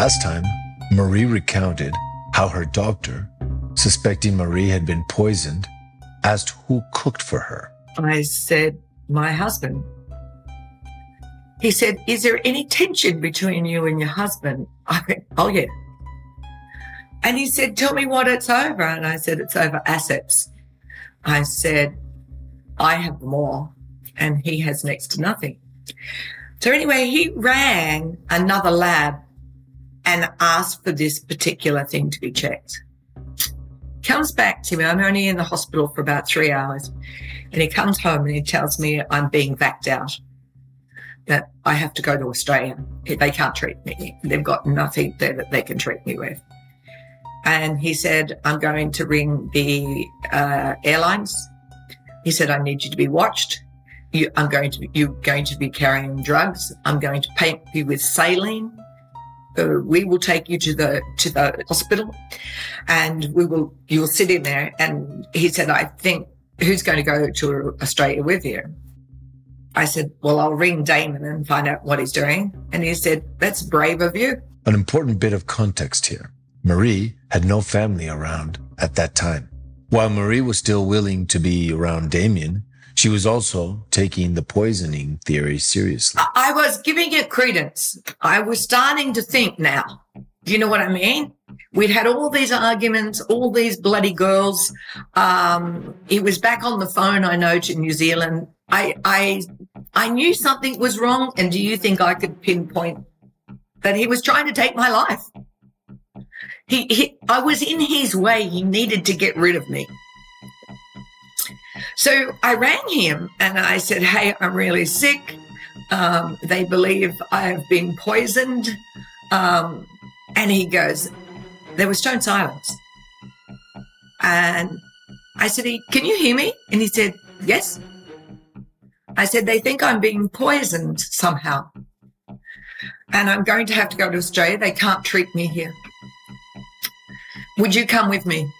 Last time, Maree recounted how her doctor, suspecting Maree had been poisoned, asked who cooked for her. I said, My husband. He said, Is there any tension between you and your husband? I went, Oh, yeah. And he said, Tell me what it's over. And I said, It's over assets. I said, I have more, and he has next to nothing. So, anyway, he rang another lab and asked for this particular thing to be checked. Comes back to me. I'm only in the hospital for about three hours. And he comes home and he tells me I'm being backed out, that I have to go to Australia. They can't treat me. They've got nothing there that they can treat me with. And he said, I'm going to ring the uh, airlines. He said, I need you to be watched. You, I'm going to, you're going to be carrying drugs. I'm going to paint you with saline we will take you to the to the hospital and we will you'll sit in there and he said i think who's going to go to australia with you i said well i'll ring damon and find out what he's doing and he said that's brave of you An important bit of context here. Maree had no family around at that time. While Maree was still willing to be around Damien, she was also taking the poisoning theory seriously. I was giving it credence. I was starting to think now. Do you know what I mean? We'd had all these arguments, all these bloody girls. Um, he was back on the phone, I know, to New Zealand. I, I, I knew something was wrong. And do you think I could pinpoint that he was trying to take my life? He, he, I was in his way. He needed to get rid of me. So I rang him and I said, Hey, I'm really sick. Um, they believe I have been poisoned. Um, and he goes, There was stone silence. And I said, Can you hear me? And he said, Yes. I said, They think I'm being poisoned somehow. And I'm going to have to go to Australia. They can't treat me here. Would you come with me?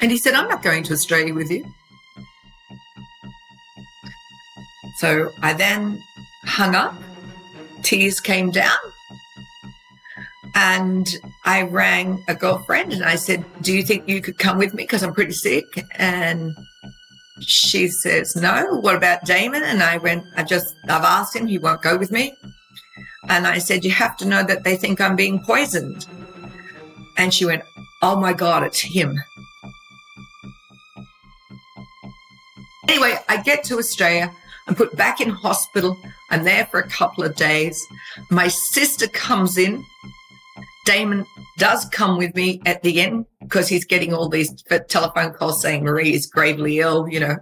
And he said, I'm not going to Australia with you. So I then hung up, tears came down, and I rang a girlfriend and I said, Do you think you could come with me? Because I'm pretty sick. And she says, No. What about Damon? And I went, I just, I've asked him, he won't go with me. And I said, You have to know that they think I'm being poisoned. And she went, Oh my God, it's him. Anyway, I get to Australia. I'm put back in hospital. I'm there for a couple of days. My sister comes in. Damon does come with me at the end because he's getting all these telephone calls saying Maree is gravely ill, you know.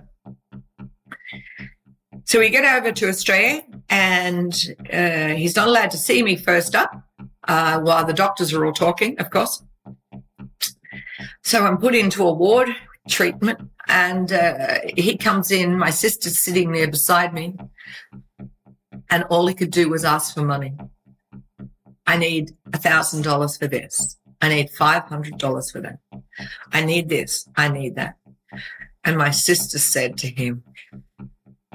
So we get over to Australia and uh, he's not allowed to see me first up uh, while the doctors are all talking, of course. So I'm put into a ward treatment and uh, he comes in. My sister's sitting there beside me, and all he could do was ask for money. I need a thousand dollars for this. I need five hundred dollars for that. I need this. I need that. And my sister said to him,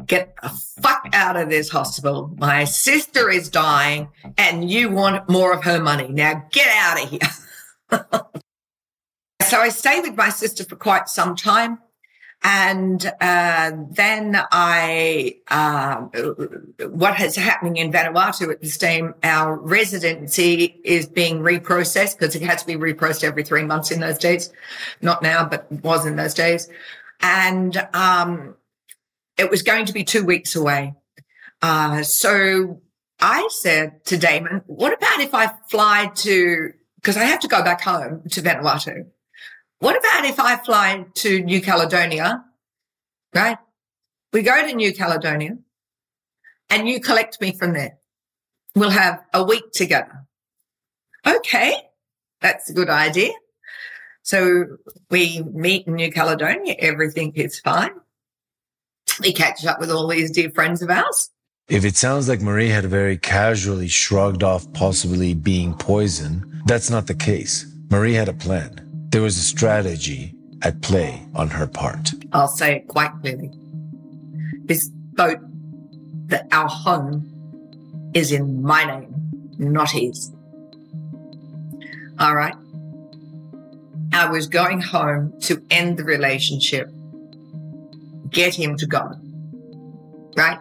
Get the fuck out of this hospital. My sister is dying and you want more of her money. Now get out of here. so I stayed with my sister for quite some time. And uh, then I, uh, what is happening in Vanuatu at this time, our residency is being reprocessed because it had to be reprocessed every three months in those days. Not now, but was in those days. And um, it was going to be two weeks away. Uh, so I said to Damon, what about if I fly to, because I have to go back home to Vanuatu. What about if I fly to New Caledonia, right? We go to New Caledonia and you collect me from there. We'll have a week together. Okay. That's a good idea. So we meet in New Caledonia. Everything is fine. We catch up with all these dear friends of ours. If it sounds like Maree had very casually shrugged off possibly being poisoned, that's not the case. Marie had a plan. There was a strategy at play on her part. I'll say it quite clearly. This boat, that our home, is in my name, not his. All right. I was going home to end the relationship, get him to go. Right.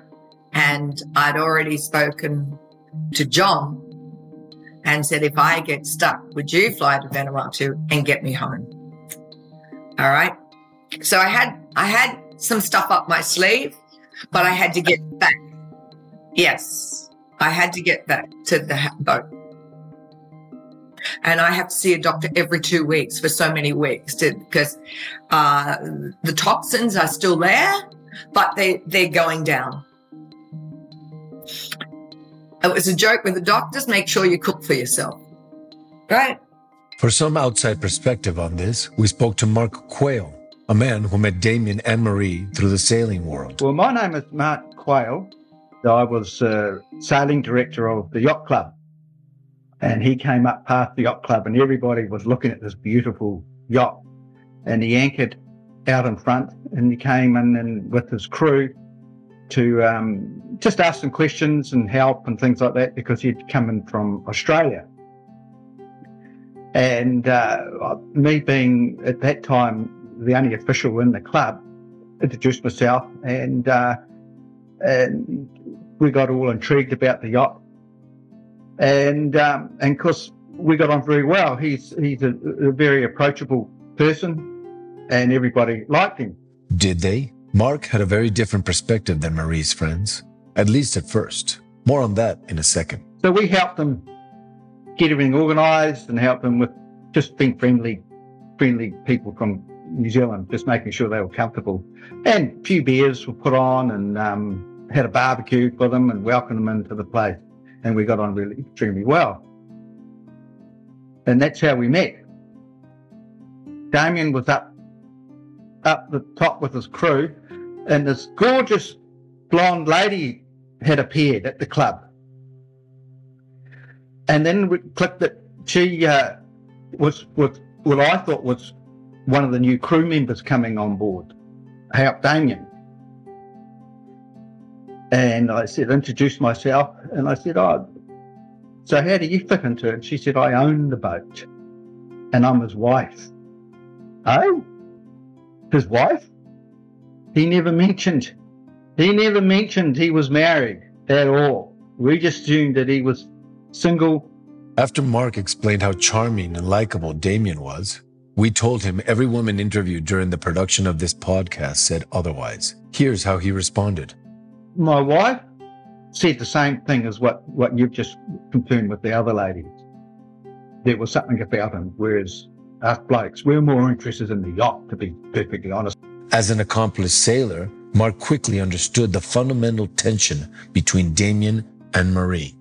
And I'd already spoken to John and said, if I get stuck, would you fly to Vanuatu and get me home? All right. So I had, I had some stuff up my sleeve, but I had to get back. Yes. I had to get back to the boat. And I have to see a doctor every two weeks for so many weeks to, because uh, the toxins are still there, but they, they're going down. It was a joke with the doctors make sure you cook for yourself. Right? For some outside perspective on this, we spoke to Mark Quayle, a man who met Damien and Maree through the sailing world. Well, my name is Mark Quayle. I was uh, sailing director of the yacht club. And he came up past the yacht club, and everybody was looking at this beautiful yacht. And he anchored out in front, and he came in and with his crew to um, just ask some questions and help and things like that because he'd come in from Australia. And uh, me being at that time the only official in the club, introduced myself and uh, and we got all intrigued about the yacht. And um, and of course we got on very well. He's he's a, a very approachable person, and everybody liked him. Did they? Mark had a very different perspective than Maree's friends, at least at first. More on that in a second. So we helped them get everything organised and help them with just being friendly, friendly people from New Zealand, just making sure they were comfortable. And a few beers were put on and um, had a barbecue for them and welcomed them into the place. And we got on really extremely well. And that's how we met. Damien was up up the top with his crew, and this gorgeous blonde lady had appeared at the club. And then we clicked that she uh, was, was what I thought was one of the new crew members coming on board, help Damien. And I said, introduced myself, and I said, Oh, so how do you fit into it? And she said, I own the boat, and I'm his wife. Oh, his wife? He never mentioned. He never mentioned he was married at all. We just assumed that he was single. After Mark explained how charming and likable Damien was, we told him every woman interviewed during the production of this podcast said otherwise. Here's how he responded. My wife said the same thing as what, what you've just confirmed with the other ladies. There was something about him, whereas us blokes, we're more interested in the yacht, to be perfectly honest. As an accomplished sailor, Mark quickly understood the fundamental tension between Damien and Maree.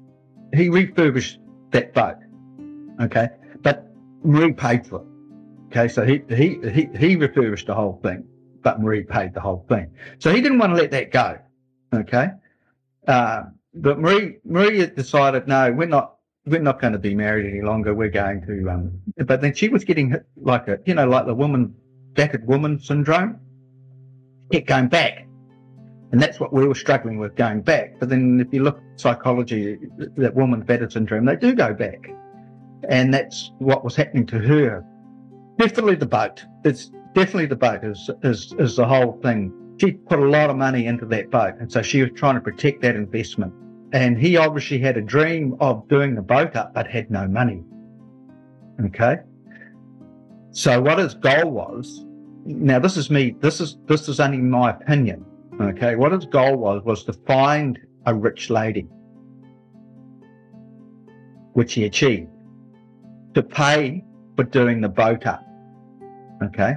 He refurbished that boat, okay, but Maree paid for it. Okay, so he he he he refurbished the whole thing, but Maree paid the whole thing. So he didn't want to let that go. Okay, uh, but Maree Maree decided no, we're not we're not going to be married any longer. We're going to, um, but then she was getting like a, you know, like the woman, battered woman syndrome. Kept going back. And that's what we were struggling with going back. But then if you look at psychology, that woman battered syndrome, they do go back. And that's what was happening to her. Definitely the boat. It's definitely the boat is, is, is the whole thing. She put a lot of money into that boat. And so she was trying to protect that investment. And he obviously had a dream of doing the boat up, but had no money. Okay. So what his goal was, now this is me, this is, this is only my opinion. Okay. What his goal was, was to find a rich lady, which he achieved, to pay for doing the boat up. Okay.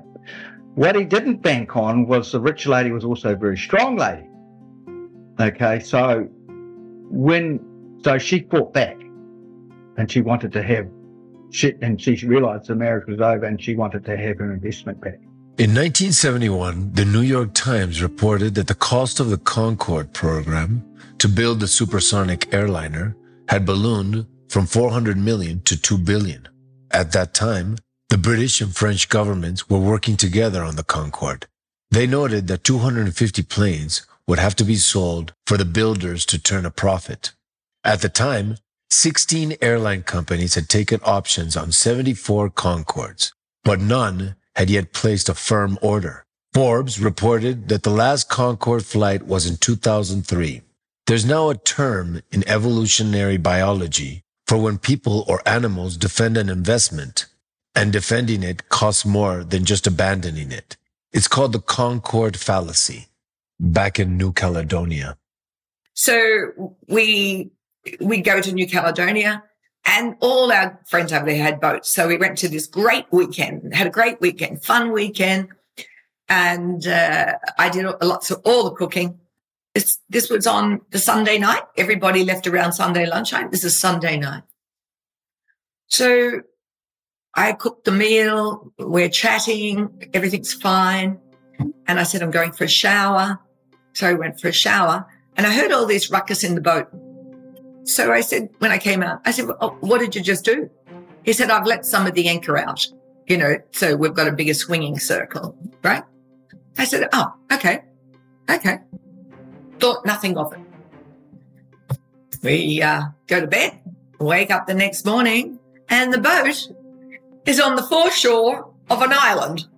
What he didn't bank on was the rich lady was also a very strong lady. Okay. So when, so she fought back and she wanted to have shit and she realized the marriage was over and she wanted to have her investment back. In 1971, the New York Times reported that the cost of the Concorde program to build the supersonic airliner had ballooned from 400 million to 2 billion. At that time, the British and French governments were working together on the Concorde. They noted that 250 planes would have to be sold for the builders to turn a profit. At the time, 16 airline companies had taken options on 74 Concordes, but none had yet placed a firm order. Forbes reported that the last Concorde flight was in 2003. There's now a term in evolutionary biology for when people or animals defend an investment and defending it costs more than just abandoning it. It's called the Concorde fallacy back in New Caledonia. So we we go to New Caledonia and all our friends over there had boats. So we went to this great weekend, had a great weekend, fun weekend. And uh, I did lots of all the cooking. This, this was on the Sunday night. Everybody left around Sunday lunchtime. This is Sunday night. So I cooked the meal. We're chatting. Everything's fine. And I said, I'm going for a shower. So I went for a shower and I heard all this ruckus in the boat. So I said, when I came out, I said, oh, what did you just do? He said, I've let some of the anchor out, you know, so we've got a bigger swinging circle, right? I said, oh, okay. Okay. Thought nothing of it. We uh, go to bed, wake up the next morning, and the boat is on the foreshore of an island.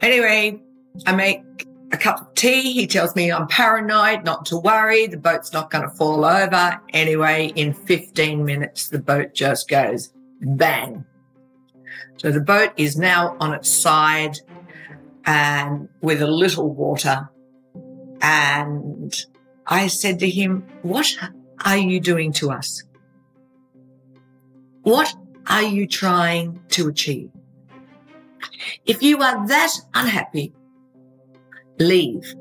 Anyway, I make a cup of tea. He tells me I'm paranoid, not to worry. The boat's not going to fall over. Anyway, in 15 minutes, the boat just goes bang. So the boat is now on its side and with a little water. And I said to him, what are you doing to us? What are you trying to achieve? If you are that unhappy leave.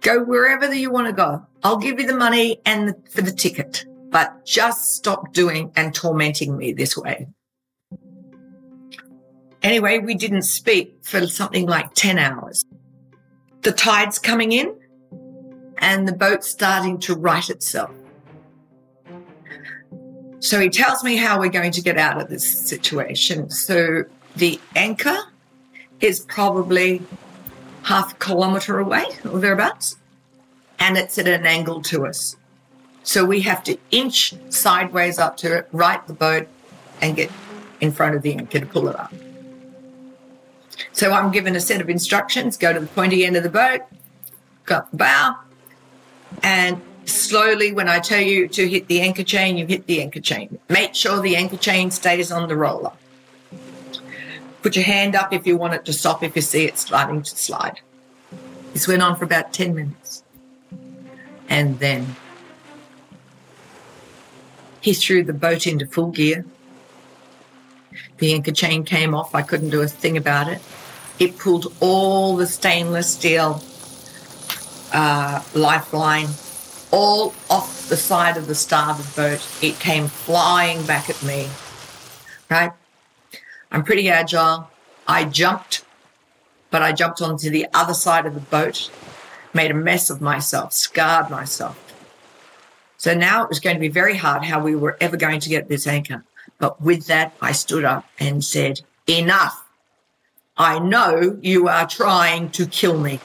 Go wherever you want to go. I'll give you the money and the, for the ticket, but just stop doing and tormenting me this way. Anyway, we didn't speak for something like 10 hours. The tide's coming in and the boat's starting to right itself. So he tells me how we're going to get out of this situation. So the anchor is probably half kilometre away or thereabouts, and it's at an angle to us. So we have to inch sideways up to it, right the boat, and get in front of the anchor to pull it up. So I'm given a set of instructions go to the pointy end of the boat, got the bow, and slowly, when I tell you to hit the anchor chain, you hit the anchor chain. Make sure the anchor chain stays on the roller. Put your hand up if you want it to stop if you see it starting to slide. This went on for about 10 minutes. And then he threw the boat into full gear. The anchor chain came off. I couldn't do a thing about it. It pulled all the stainless steel uh, lifeline all off the side of the starboard boat. It came flying back at me. Right? I'm pretty agile. I jumped, but I jumped onto the other side of the boat, made a mess of myself, scarred myself. So now it was going to be very hard how we were ever going to get this anchor. But with that, I stood up and said, Enough. I know you are trying to kill me.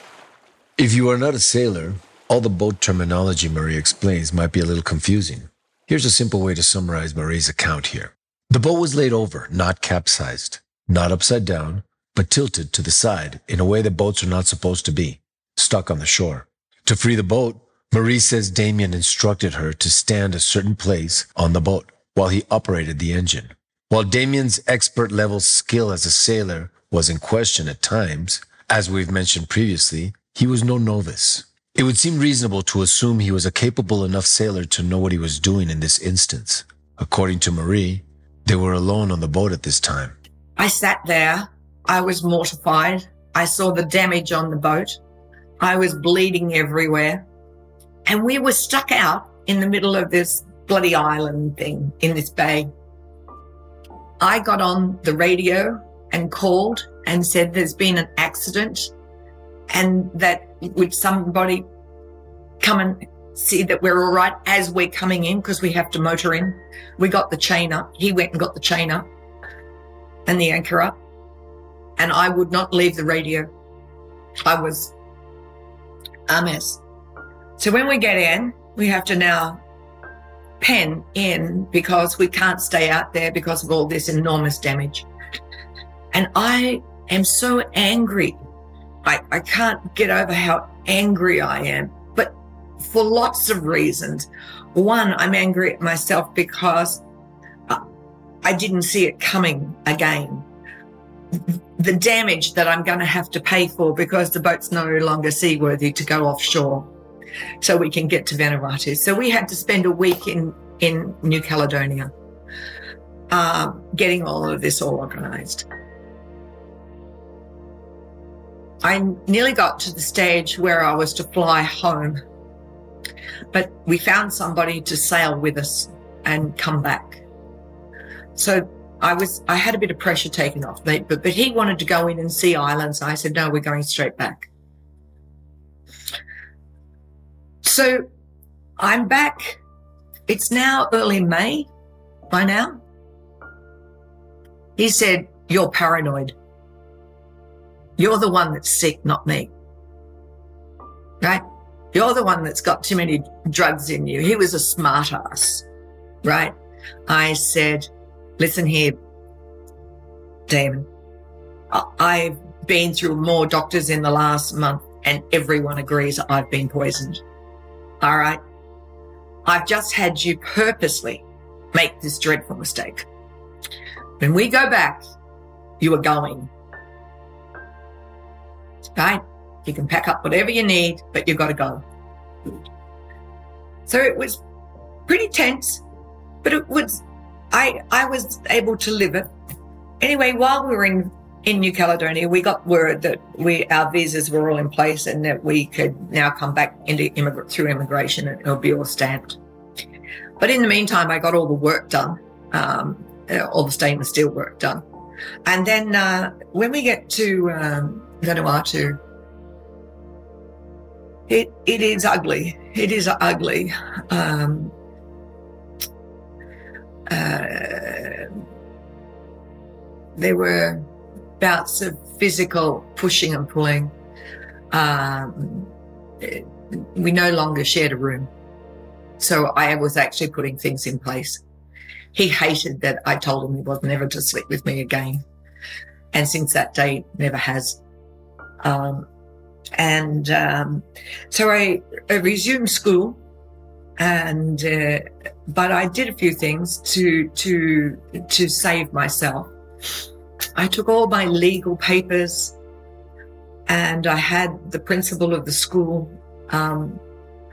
If you are not a sailor, all the boat terminology Maree explains might be a little confusing. Here's a simple way to summarize Maree's account here. The boat was laid over, not capsized, not upside down, but tilted to the side in a way that boats are not supposed to be, stuck on the shore. To free the boat, Maree says Damien instructed her to stand a certain place on the boat while he operated the engine. While Damien's expert level skill as a sailor was in question at times, as we've mentioned previously, he was no novice. It would seem reasonable to assume he was a capable enough sailor to know what he was doing in this instance. According to Maree, They were alone on the boat at this time. I sat there. I was mortified. I saw the damage on the boat. I was bleeding everywhere. And we were stuck out in the middle of this bloody island thing in this bay. I got on the radio and called and said there's been an accident and that would somebody come and see that we're all right as we're coming in because we have to motor in. We got the chain up. He went and got the chain up and the anchor up. And I would not leave the radio. I was a mess. So when we get in, we have to now pen in because we can't stay out there because of all this enormous damage. And I am so angry. I, I can't get over how angry I am, for lots of reasons. One, I'm angry at myself because I didn't see it coming again. The damage that I'm going to have to pay for because the boat's no longer seaworthy to go offshore so we can get to Vanuatu. So we had to spend a week in, in New Caledonia uh, getting all of this all organized. I nearly got to the stage where I was to fly home, but we found somebody to sail with us and come back. So I was, I had a bit of pressure taken off but, but he wanted to go in and see islands. I said, no, we're going straight back. So I'm back. It's now early May by now. He said, you're paranoid. You're the one that's sick, not me. Right? You're the one that's got too many drugs in you. He was a smart ass. Right? I said, listen here, Damon. I've been through more doctors in the last month and everyone agrees I've been poisoned. All right. I've just had you purposely make this dreadful mistake. When we go back, you are going right? You can pack up whatever you need, but you've got to go. So it was pretty tense, but it was, I, I was able to live it. Anyway, while we were in, in New Caledonia, we got word that we, our visas were all in place and that we could now come back into immigrant through immigration and it'll be all stamped. But in the meantime, I got all the work done, um, all the stainless steel work done. And then, uh, when we get to, um, Vanuatu. It it is ugly. It is ugly. Um, uh, there were bouts of physical pushing and pulling. Um, we no longer shared a room. So I was actually putting things in place. He hated that I told him he was never to sleep with me again. And since that day, never has. Um, and um, so I, I, resumed school, and uh, but I did a few things to to to save myself. I took all my legal papers, and I had the principal of the school um,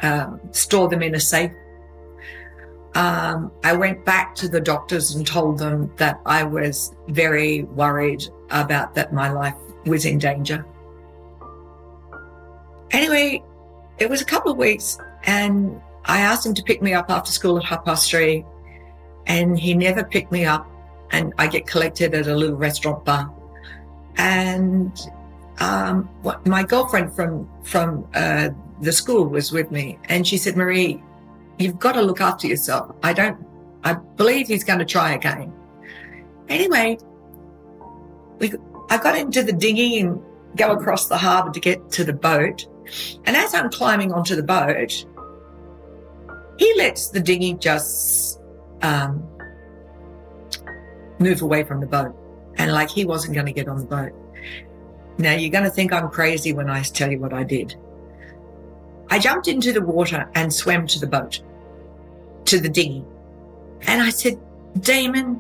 uh, store them in a safe. Um, I went back to the doctors and told them that I was very worried about that my life was in danger. Anyway, it was a couple of weeks and I asked him to pick me up after school at half past three and he never picked me up and I get collected at a little restaurant bar. And um, what, my girlfriend from from uh, the school was with me, and she said, "Maree, you've got to look after yourself. I don't. I believe he's going to try again." Anyway, we I got into the dinghy and go across the harbour to get to the boat, and as I'm climbing onto the boat, he lets the dinghy just um, move away from the boat. And like he wasn't going to get on the boat. Now you're going to think I'm crazy when I tell you what I did. I jumped into the water and swam to the boat, to the dinghy. And I said, Damon,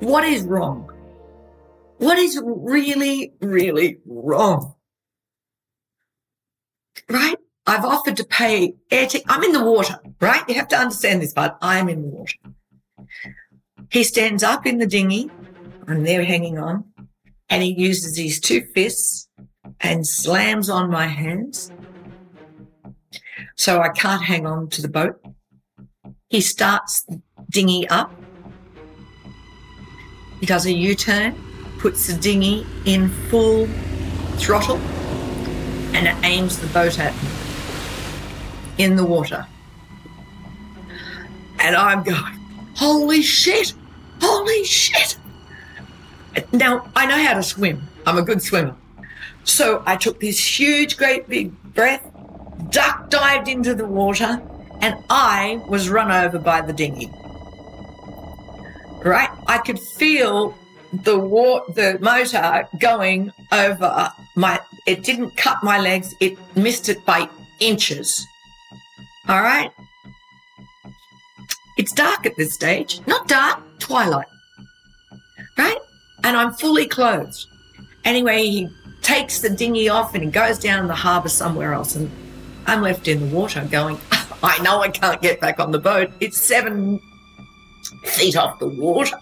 what is wrong? What is really, really wrong? Right? I've offered to pay air ticket. I'm in the water, right? You have to understand this part. I'm in the water. He stands up in the dinghy. I'm there hanging on. And he uses his two fists and slams on my hands. So I can't hang on to the boat. He starts dinghy up. He does a U turn, puts the dinghy in full throttle, and it aims the boat at me in the water. And I'm going, holy shit, holy shit. Now, I know how to swim. I'm a good swimmer. So I took this huge, great big breath, duck dived into the water, and I was run over by the dinghy. Right? I could feel the war, the motor going over my, it didn't cut my legs. It missed it by inches. All right. It's dark at this stage. Not dark, twilight. Right? And I'm fully clothed. Anyway, he takes the dinghy off and he goes down the harbour somewhere else. And I'm left in the water going, I know I can't get back on the boat. It's seven feet off the water.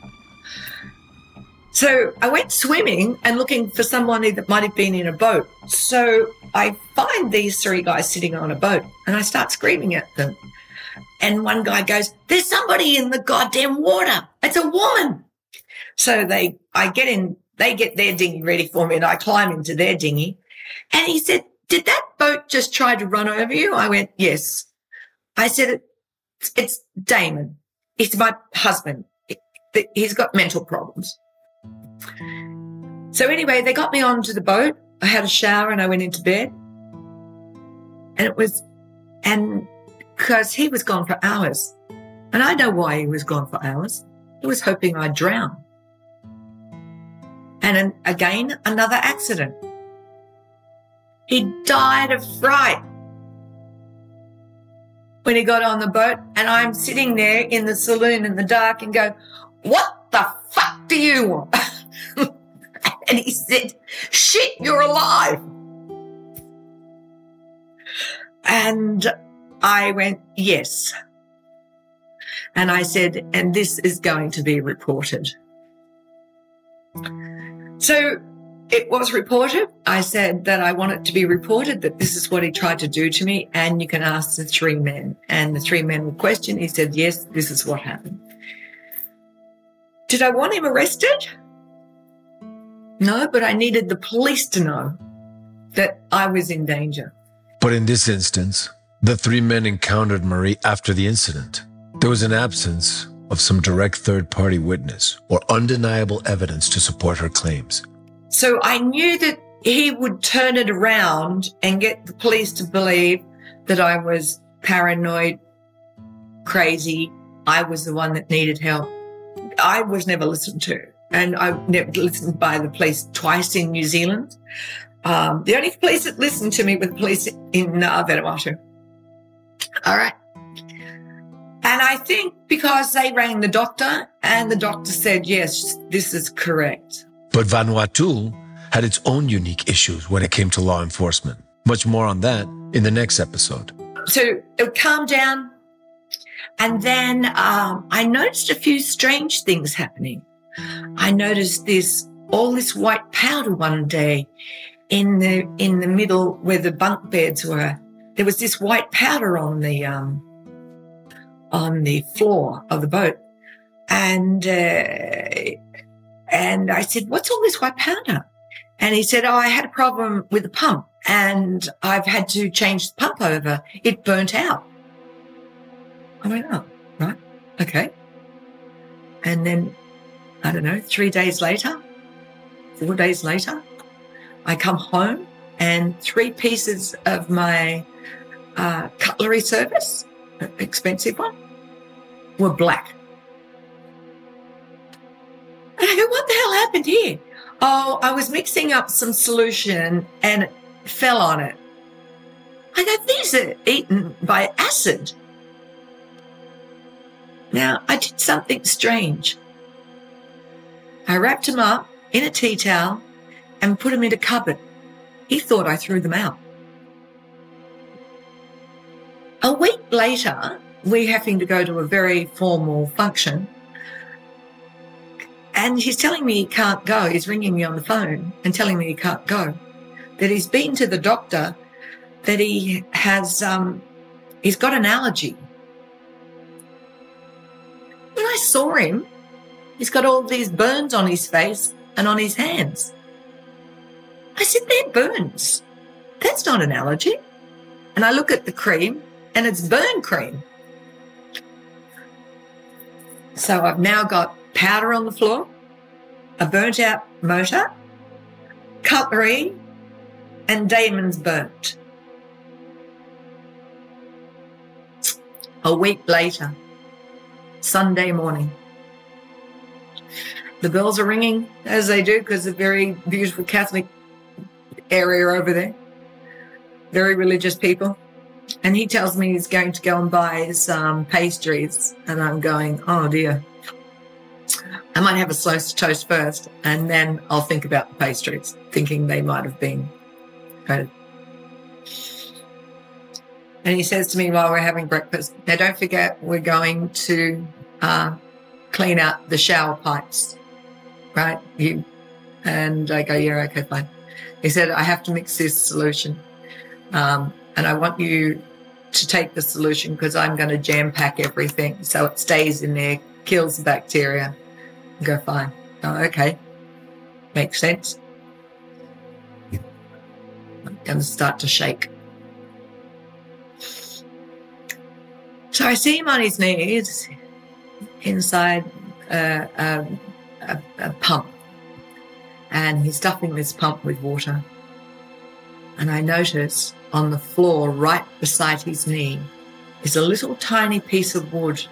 So I went swimming and looking for someone that might have been in a boat. So I find these three guys sitting on a boat and I start screaming at them. And one guy goes, There's somebody in the goddamn water. It's a woman. So they, I get in, they get their dinghy ready for me and I climb into their dinghy. And he said, Did that boat just try to run over you? I went, Yes. I said, It's Damon. It's my husband. He's got mental problems. So anyway, they got me onto the boat. I had a shower and I went into bed. And it was, and because he was gone for hours. And I know why he was gone for hours. He was hoping I'd drown. And an, again, another accident. He died of fright when he got on the boat. And I'm sitting there in the saloon in the dark and go, what the fuck do you want? and he said, shit, you're alive. And I went, yes. And I said, and this is going to be reported. So it was reported. I said that I want it to be reported that this is what he tried to do to me. And you can ask the three men. And the three men were questioned. He said, yes, this is what happened. Did I want him arrested? No, but I needed the police to know that I was in danger. But in this instance, the three men encountered Maree after the incident. There was an absence of some direct third party witness or undeniable evidence to support her claims. So I knew that he would turn it around and get the police to believe that I was paranoid, crazy. I was the one that needed help. I was never listened to and I never listened by the police twice in New Zealand. Um, the only police that listened to me were the police in uh, Vanuatu. All right. And I think because they rang the doctor and the doctor said, yes, this is correct. But Vanuatu had its own unique issues when it came to law enforcement. Much more on that in the next episode. So it calmed down. And then um, I noticed a few strange things happening. I noticed this, all this white powder one day in the, in the middle where the bunk beds were. There was this white powder on the, um, on the floor of the boat. And, uh, and I said, what's all this white powder? And he said, oh, I had a problem with the pump and I've had to change the pump over. It burnt out. I went, oh, right. Okay. And then I don't know, three days later, four days later, I come home and three pieces of my uh, cutlery service, expensive one, were black. And I go, what the hell happened here? Oh, I was mixing up some solution and it fell on it. I go, these are eaten by acid. Now, I did something strange. I wrapped him up in a tea towel and put him in a cupboard. He thought I threw them out. A week later, we're having to go to a very formal function. And he's telling me he can't go. He's ringing me on the phone and telling me he can't go. That he's been to the doctor, that he has, um, he's got an allergy. When I saw him, he's got all these burns on his face and on his hands. I said, they're burns. That's not an allergy. And I look at the cream and it's burn cream. So I've now got powder on the floor, a burnt out motor, cutlery, and Damon's burnt. A week later, Sunday morning, the bells are ringing as they do because it's a very beautiful Catholic area over there, very religious people. And he tells me he's going to go and buy some pastries. And I'm going, oh dear. I might have a slice of toast first, and then I'll think about the pastries, thinking they might have been. And he says to me while we're having breakfast, now don't forget we're going to uh, clean out the shower pipes, right? You and I go, yeah, okay, fine. He said, I have to mix this solution. Um, and I want you to take the solution because I'm going to jam pack everything so it stays in there, kills the bacteria. I go, fine. Oh, okay. Makes sense. I'm going to start to shake. So I see him on his knees inside a, a, a, a pump and he's stuffing this pump with water. And I notice on the floor right beside his knee is a little tiny piece of wood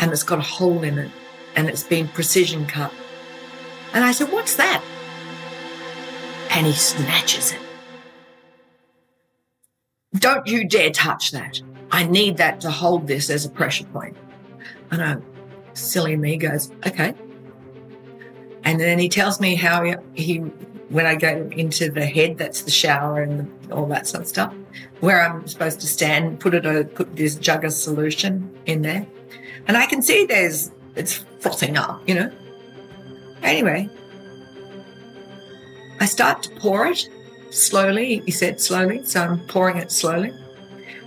and it's got a hole in it and it's been precision cut. And I said, What's that? And he snatches it. Don't you dare touch that. I need that to hold this as a pressure point. And I, silly me goes, Okay. And then he tells me how he, he when I go into the head, that's the shower and the, all that sort of stuff, where I'm supposed to stand, put it, a, put this jug of solution in there, and I can see there's it's frothing up, you know. Anyway, I start to pour it slowly. He said slowly, so I'm pouring it slowly,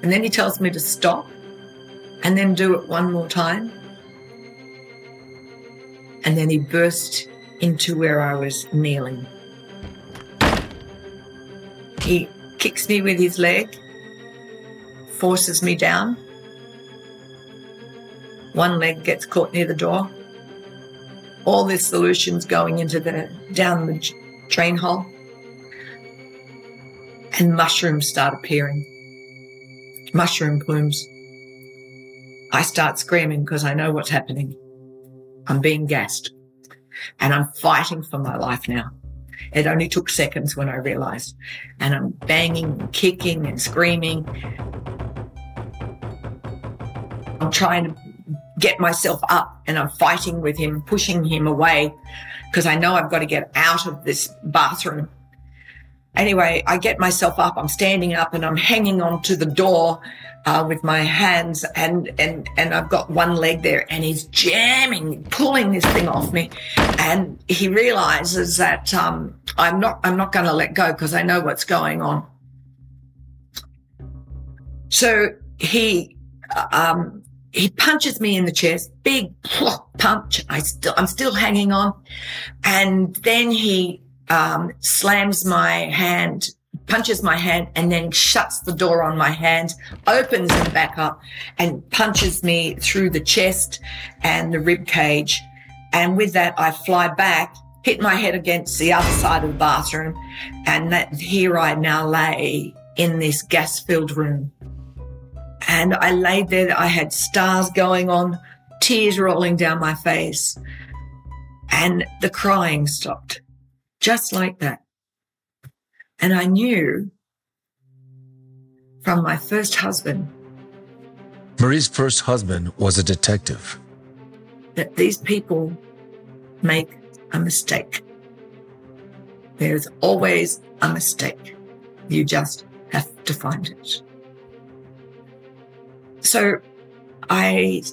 and then he tells me to stop, and then do it one more time, and then he burst into where I was kneeling. He kicks me with his leg, forces me down. One leg gets caught near the door. All this solution's going into the down the drain hole. And mushrooms start appearing. Mushroom plumes. I start screaming because I know what's happening. I'm being gassed. And I'm fighting for my life now. It only took seconds when I realized. And I'm banging, kicking, and screaming. I'm trying to get myself up and I'm fighting with him, pushing him away because I know I've got to get out of this bathroom. Anyway, I get myself up. I'm standing up and I'm hanging on to the door uh, with my hands and, and, and I've got one leg there and he's jamming, pulling this thing off me. And he realizes that, um, I'm not, I'm not going to let go because I know what's going on. So he, um, he punches me in the chest, big punch. I still, I'm still hanging on. And then he, um, slams my hand punches my hand and then shuts the door on my hand, opens them back up and punches me through the chest and the rib cage. And with that, I fly back, hit my head against the other side of the bathroom. And that here I now lay in this gas filled room. And I laid there. I had stars going on, tears rolling down my face. And the crying stopped just like that. And I knew from my first husband. Maree's first husband was a detective. That these people make a mistake. There's always a mistake. You just have to find it. So I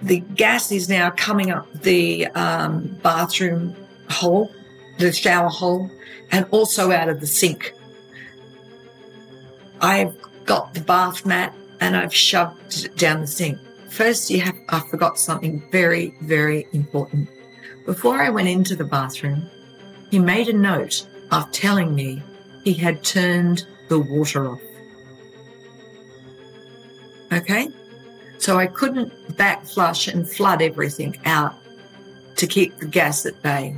the gas is now coming up the um, bathroom hole, the shower hole, and also out of the sink. I've got the bath mat and I've shoved it down the sink. First, you have, I forgot something very, very important. Before I went into the bathroom, he made a note of telling me he had turned the water off. Okay? So I couldn't back flush and flood everything out to keep the gas at bay.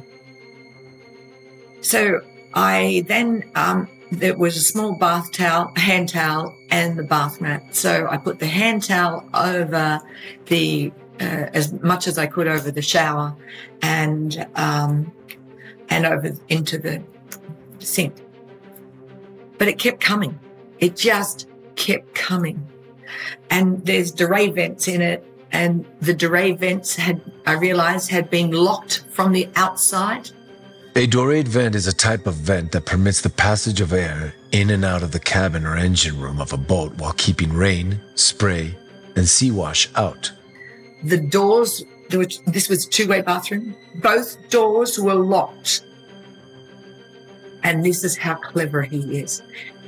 So I then, um, there was a small bath towel, hand towel, and the bath mat. So I put the hand towel over the, uh, as much as I could over the shower and, um, and over into the sink. But it kept coming. It just kept coming. And there's dorade vents in it. And the dorade vents had, I realized, had been locked from the outside. A dorade vent is a type of vent that permits the passage of air in and out of the cabin or engine room of a boat while keeping rain, spray, and sea wash out. The doors, this was a two way bathroom, both doors were locked. And this is how clever he is.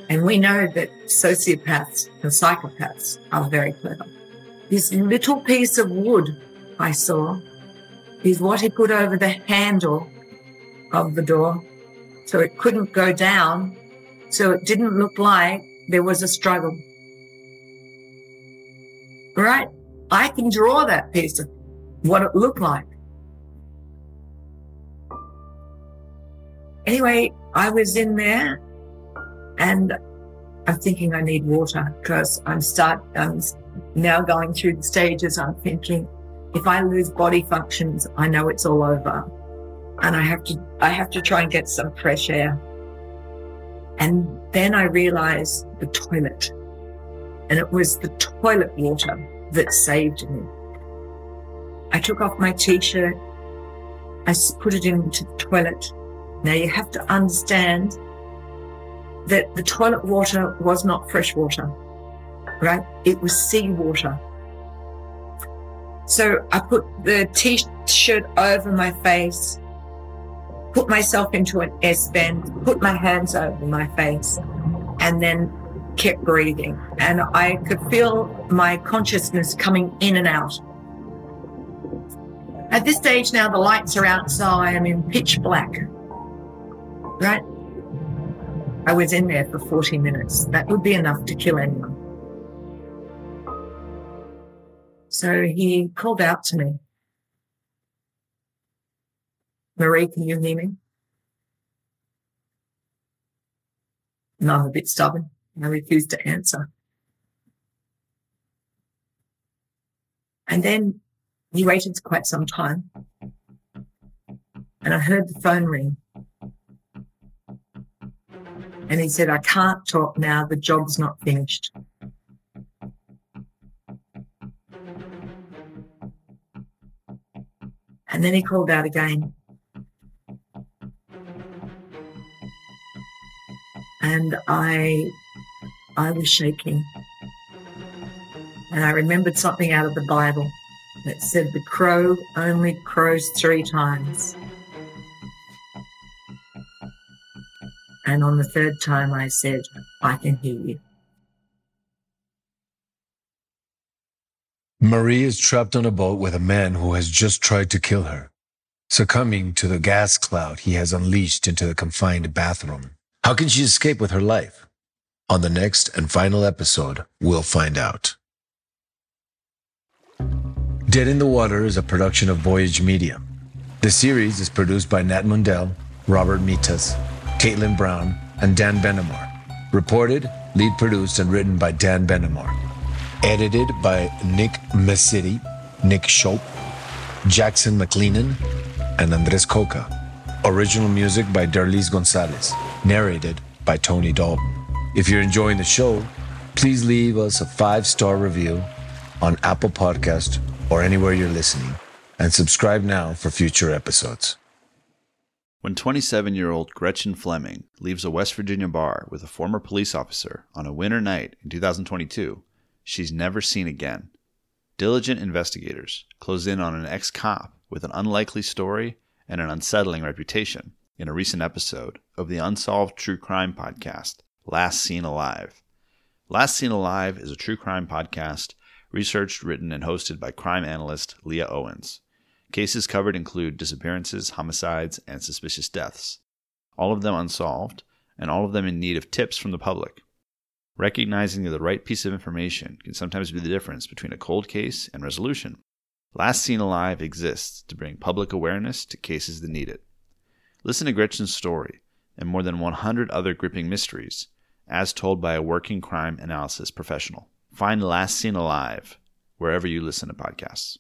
And we know that sociopaths and psychopaths are very clever. This little piece of wood I saw is what he put over the handle of the door. So it couldn't go down. So it didn't look like there was a struggle. Right? I can draw that piece of what it looked like. Anyway, I was in there and I'm thinking I need water because I'm start, I'm now going through the stages. I'm thinking if I lose body functions, I know it's all over and I have to, I have to try and get some fresh air. And then I realized the toilet and it was the toilet water that saved me. I took off my t-shirt. I put it into the toilet. Now you have to understand that the toilet water was not fresh water, right? It was seawater. So I put the t-shirt over my face put myself into an S bend, put my hands over my face, and then kept breathing. And I could feel my consciousness coming in and out. At this stage now, the lights are out, so I am in pitch black. Right? I was in there for 40 minutes. That would be enough to kill anyone. So he called out to me. Maree, can you hear me? And I'm a bit stubborn. I refuse to answer. And then he waited quite some time. And I heard the phone ring. And he said, I can't talk now. The job's not finished. And then he called out again. And I, I was shaking. And I remembered something out of the Bible that said the crow only crows three times. And on the third time, I said, I can hear you. Maree is trapped on a boat with a man who has just tried to kill her, succumbing to the gas cloud he has unleashed into the confined bathroom. How can she escape with her life? On the next and final episode, we'll find out. Dead in the Water is a production of Voyage Media. The series is produced by Nat Mundel, Robert Mitas, Kaitlyn Brown, and Dan Benamor. Reported, lead produced, and written by Dan Benamor. Edited by Nick Messitte, Nick Shoup, Jaxson McLennan, and Andres Coca. Original music by Derlis Gonzalez narrated by Tony Dalton. If you're enjoying the show, please leave us a five star review on Apple Podcast or anywhere you're listening, and subscribe now for future episodes. When 27 year old Gretchen Fleming leaves a West Virginia bar with a former police officer on a winter night in 2022, she's never seen again. Diligent investigators close in on an ex cop with an unlikely story and an unsettling reputation in a recent episode of the Unsolved True Crime podcast, Last Seen Alive. Last Seen Alive is a true crime podcast researched, written, and hosted by crime analyst Leah Owens. Cases covered include disappearances, homicides, and suspicious deaths, all of them unsolved, and all of them in need of tips from the public. Recognizing that the right piece of information can sometimes be the difference between a cold case and resolution. Last Seen Alive exists to bring public awareness to cases that need it. Listen to Gretchen's story and more than 100 other gripping mysteries as told by a working crime analysis professional. Find Last Seen Alive wherever you listen to podcasts.